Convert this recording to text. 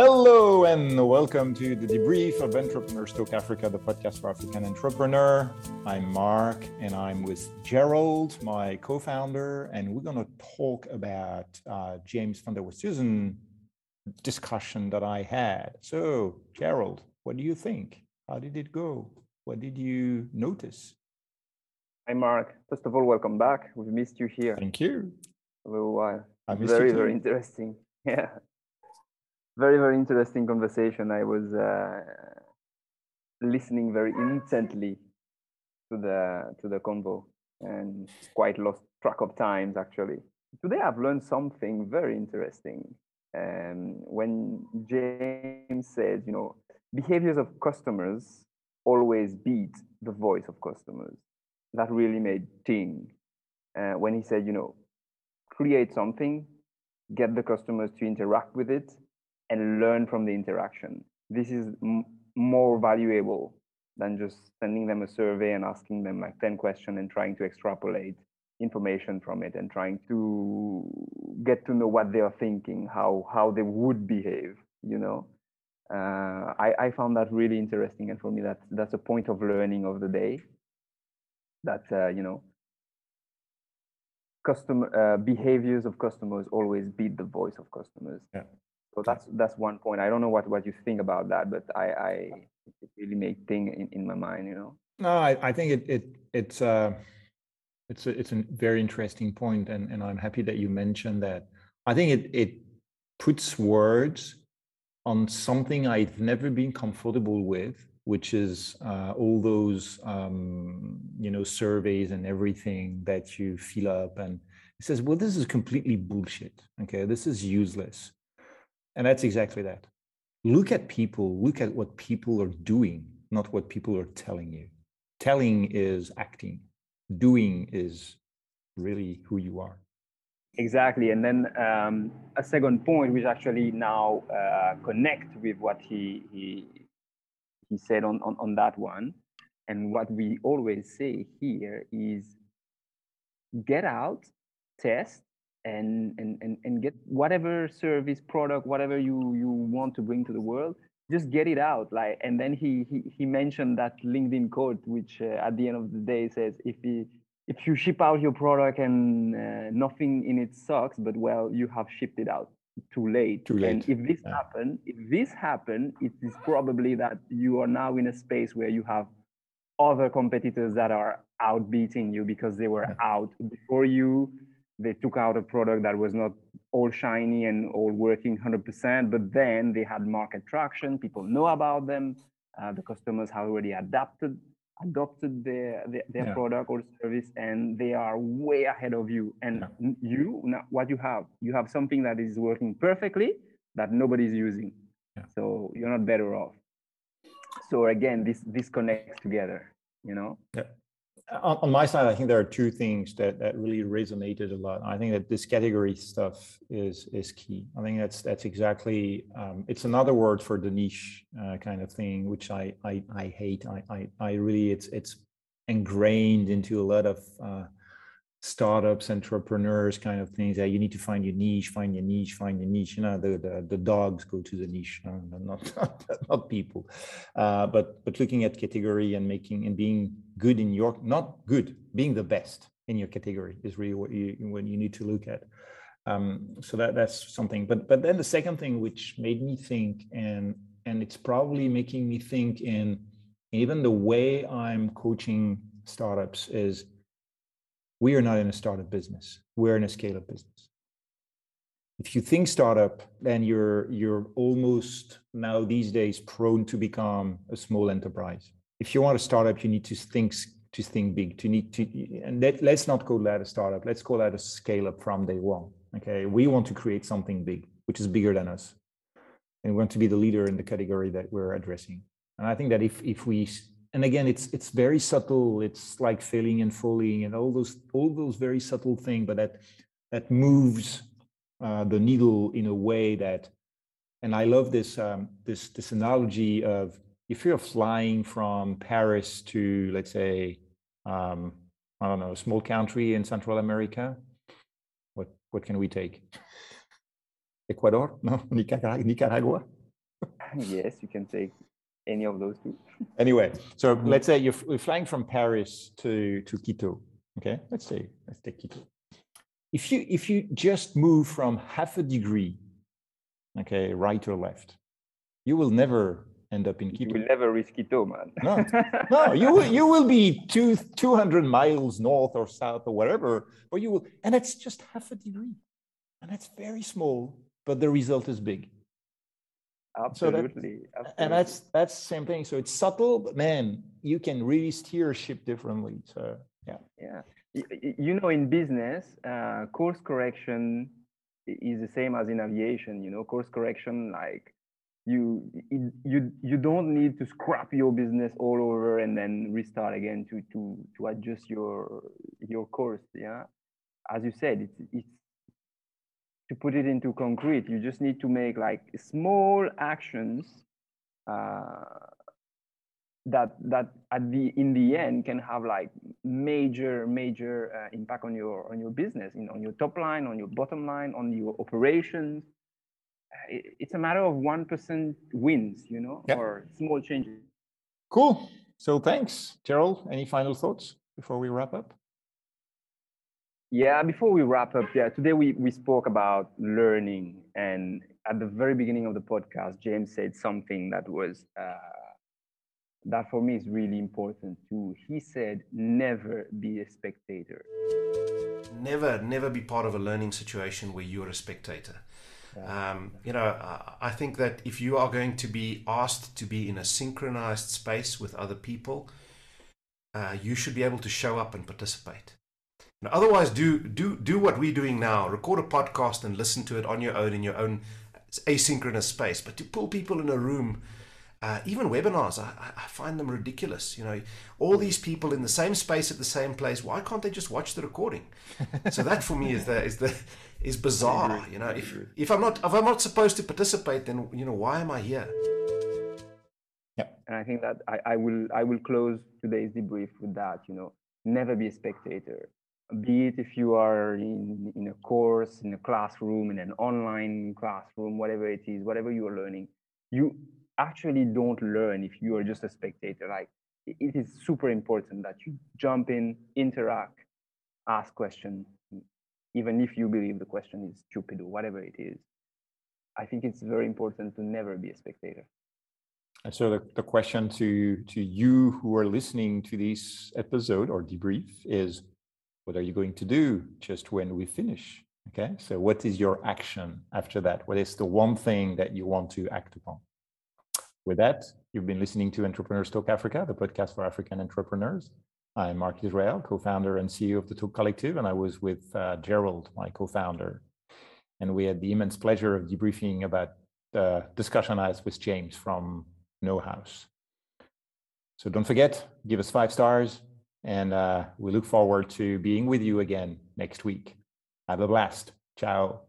Hello and welcome to the debrief of Entrepreneurs Talk Africa, the podcast for African entrepreneur. I'm Mark and I'm with Gerald, my co-founder, and we're going to talk about uh, James van der Westhuizen discussion that I had. So, Gerald, what do you think? How did it go? What did you notice? Hi, Mark. First of all, welcome back. We've missed you here. Thank you. A little while. I missed very, very interesting. Yeah very very interesting conversation. I was uh, listening very intently to the to the convo and quite lost track of times actually. Today i've learned something very interesting. Um, when james said you know behaviors of customers always beat the voice of customers. That really made ting uh, when he said you know create something get the customers to interact with it and learn from the interaction. This is m- more valuable than just sending them a survey and asking them like 10 questions and trying to extrapolate information from it and trying to get to know what they are thinking, how how they would behave, you know. Uh, I, I found that really interesting, and for me, that that's a point of learning of the day. That uh, you know, customer uh, behaviors of customers always beat the voice of customers. Yeah. So that's that's one point. I don't know what what you think about that, but I I it really make thing in, in my mind, you know. No, I, I think it it it's uh it's a it's a very interesting point, and and I'm happy that you mentioned that. I think it it puts words on something I've never been comfortable with, which is uh, all those um, you know surveys and everything that you fill up, and it says, well, this is completely bullshit. Okay, this is useless. And that's exactly that. Look at people, look at what people are doing, not what people are telling you. Telling is acting, doing is really who you are. Exactly. And then um, a second point, which actually now uh, connect with what he, he, he said on, on, on that one. And what we always say here is get out, test, and, and, and, and get whatever service product whatever you, you want to bring to the world just get it out like and then he he, he mentioned that linkedin quote which uh, at the end of the day says if he, if you ship out your product and uh, nothing in it sucks but well you have shipped it out too late too late and if this yeah. happen if this happen it is probably that you are now in a space where you have other competitors that are outbeating you because they were yeah. out before you they took out a product that was not all shiny and all working 100%, but then they had market traction. People know about them. Uh, the customers have already adapted adopted their their, their yeah. product or service, and they are way ahead of you. And yeah. you, now, what you have, you have something that is working perfectly that nobody's using. Yeah. So you're not better off. So again, this this connects together. You know. Yeah on, my side, I think there are two things that, that really resonated a lot. I think that this category stuff is is key. I think that's that's exactly um, it's another word for the niche uh, kind of thing, which I I, I hate. I, I, I really it's it's ingrained into a lot of uh, startups, entrepreneurs, kind of things. That you need to find your niche, find your niche, find your niche. You know, the the, the dogs go to the niche, no, not not, not people. Uh, but but looking at category and making and being good in your not good, being the best in your category is really what you what you need to look at. Um, so that that's something. But but then the second thing which made me think and and it's probably making me think in even the way I'm coaching startups is we are not in a startup business. We're in a scale-up business. If you think startup, then you're you're almost now these days prone to become a small enterprise. If you want a startup, you need to think to think big. To need to and let, let's not call that a startup. Let's call that a scale-up from day one. Okay, we want to create something big, which is bigger than us, and we want to be the leader in the category that we're addressing. And I think that if if we and again it's it's very subtle. It's like filling and falling and all those all those very subtle things but that that moves uh, the needle in a way that and i love this um, this this analogy of if you're flying from paris to let's say um, i don't know a small country in central america what what can we take? Ecuador? No nicaragua? Yes, you can take any of those two. anyway, so mm-hmm. let's say you're, you're flying from Paris to to Quito. Okay, let's say let's take Quito. If you if you just move from half a degree, okay, right or left, you will never end up in Quito. You will never reach Quito, man. no, no, you will you will be two two hundred miles north or south or whatever, but you will, and it's just half a degree, and it's very small, but the result is big. Absolutely, so that, absolutely. And that's that's the same thing. So it's subtle, but man, you can really steer a ship differently. So yeah. Yeah. You know, in business, uh, course correction is the same as in aviation. You know, course correction, like you you you don't need to scrap your business all over and then restart again to to to adjust your your course. Yeah, as you said, it's it's to put it into concrete, you just need to make like small actions uh, that that at the in the end can have like major major uh, impact on your on your business, know, on your top line, on your bottom line, on your operations. Uh, it, it's a matter of one percent wins, you know, yep. or small changes. Cool. So thanks, Gerald. Any final thoughts before we wrap up? Yeah, before we wrap up, yeah, today we, we spoke about learning. And at the very beginning of the podcast, James said something that was, uh, that for me is really important too. He said, never be a spectator. Never, never be part of a learning situation where you're a spectator. Yeah. Um, you know, I think that if you are going to be asked to be in a synchronized space with other people, uh, you should be able to show up and participate. Now, otherwise, do do do what we're doing now. Record a podcast and listen to it on your own in your own asynchronous space. But to pull people in a room, uh, even webinars, I, I find them ridiculous. You know, all these people in the same space at the same place. Why can't they just watch the recording? so that for me is the is the is bizarre. You know, if if I'm not if I'm not supposed to participate, then you know why am I here? Yeah, and I think that I, I will I will close today's debrief with that. You know, never be a spectator be it if you are in, in a course, in a classroom, in an online classroom, whatever it is, whatever you are learning, you actually don't learn if you are just a spectator. Like it is super important that you jump in, interact, ask questions, even if you believe the question is stupid or whatever it is. I think it's very important to never be a spectator. And so the, the question to to you who are listening to this episode or debrief is what are you going to do just when we finish? Okay, so what is your action after that? What is the one thing that you want to act upon? With that, you've been listening to Entrepreneurs Talk Africa, the podcast for African entrepreneurs. I'm Mark Israel, co founder and CEO of the Talk Collective, and I was with uh, Gerald, my co founder. And we had the immense pleasure of debriefing about the discussion I had with James from No House. So don't forget, give us five stars, and uh, we look forward to being with you again next week. Have a blast. Ciao.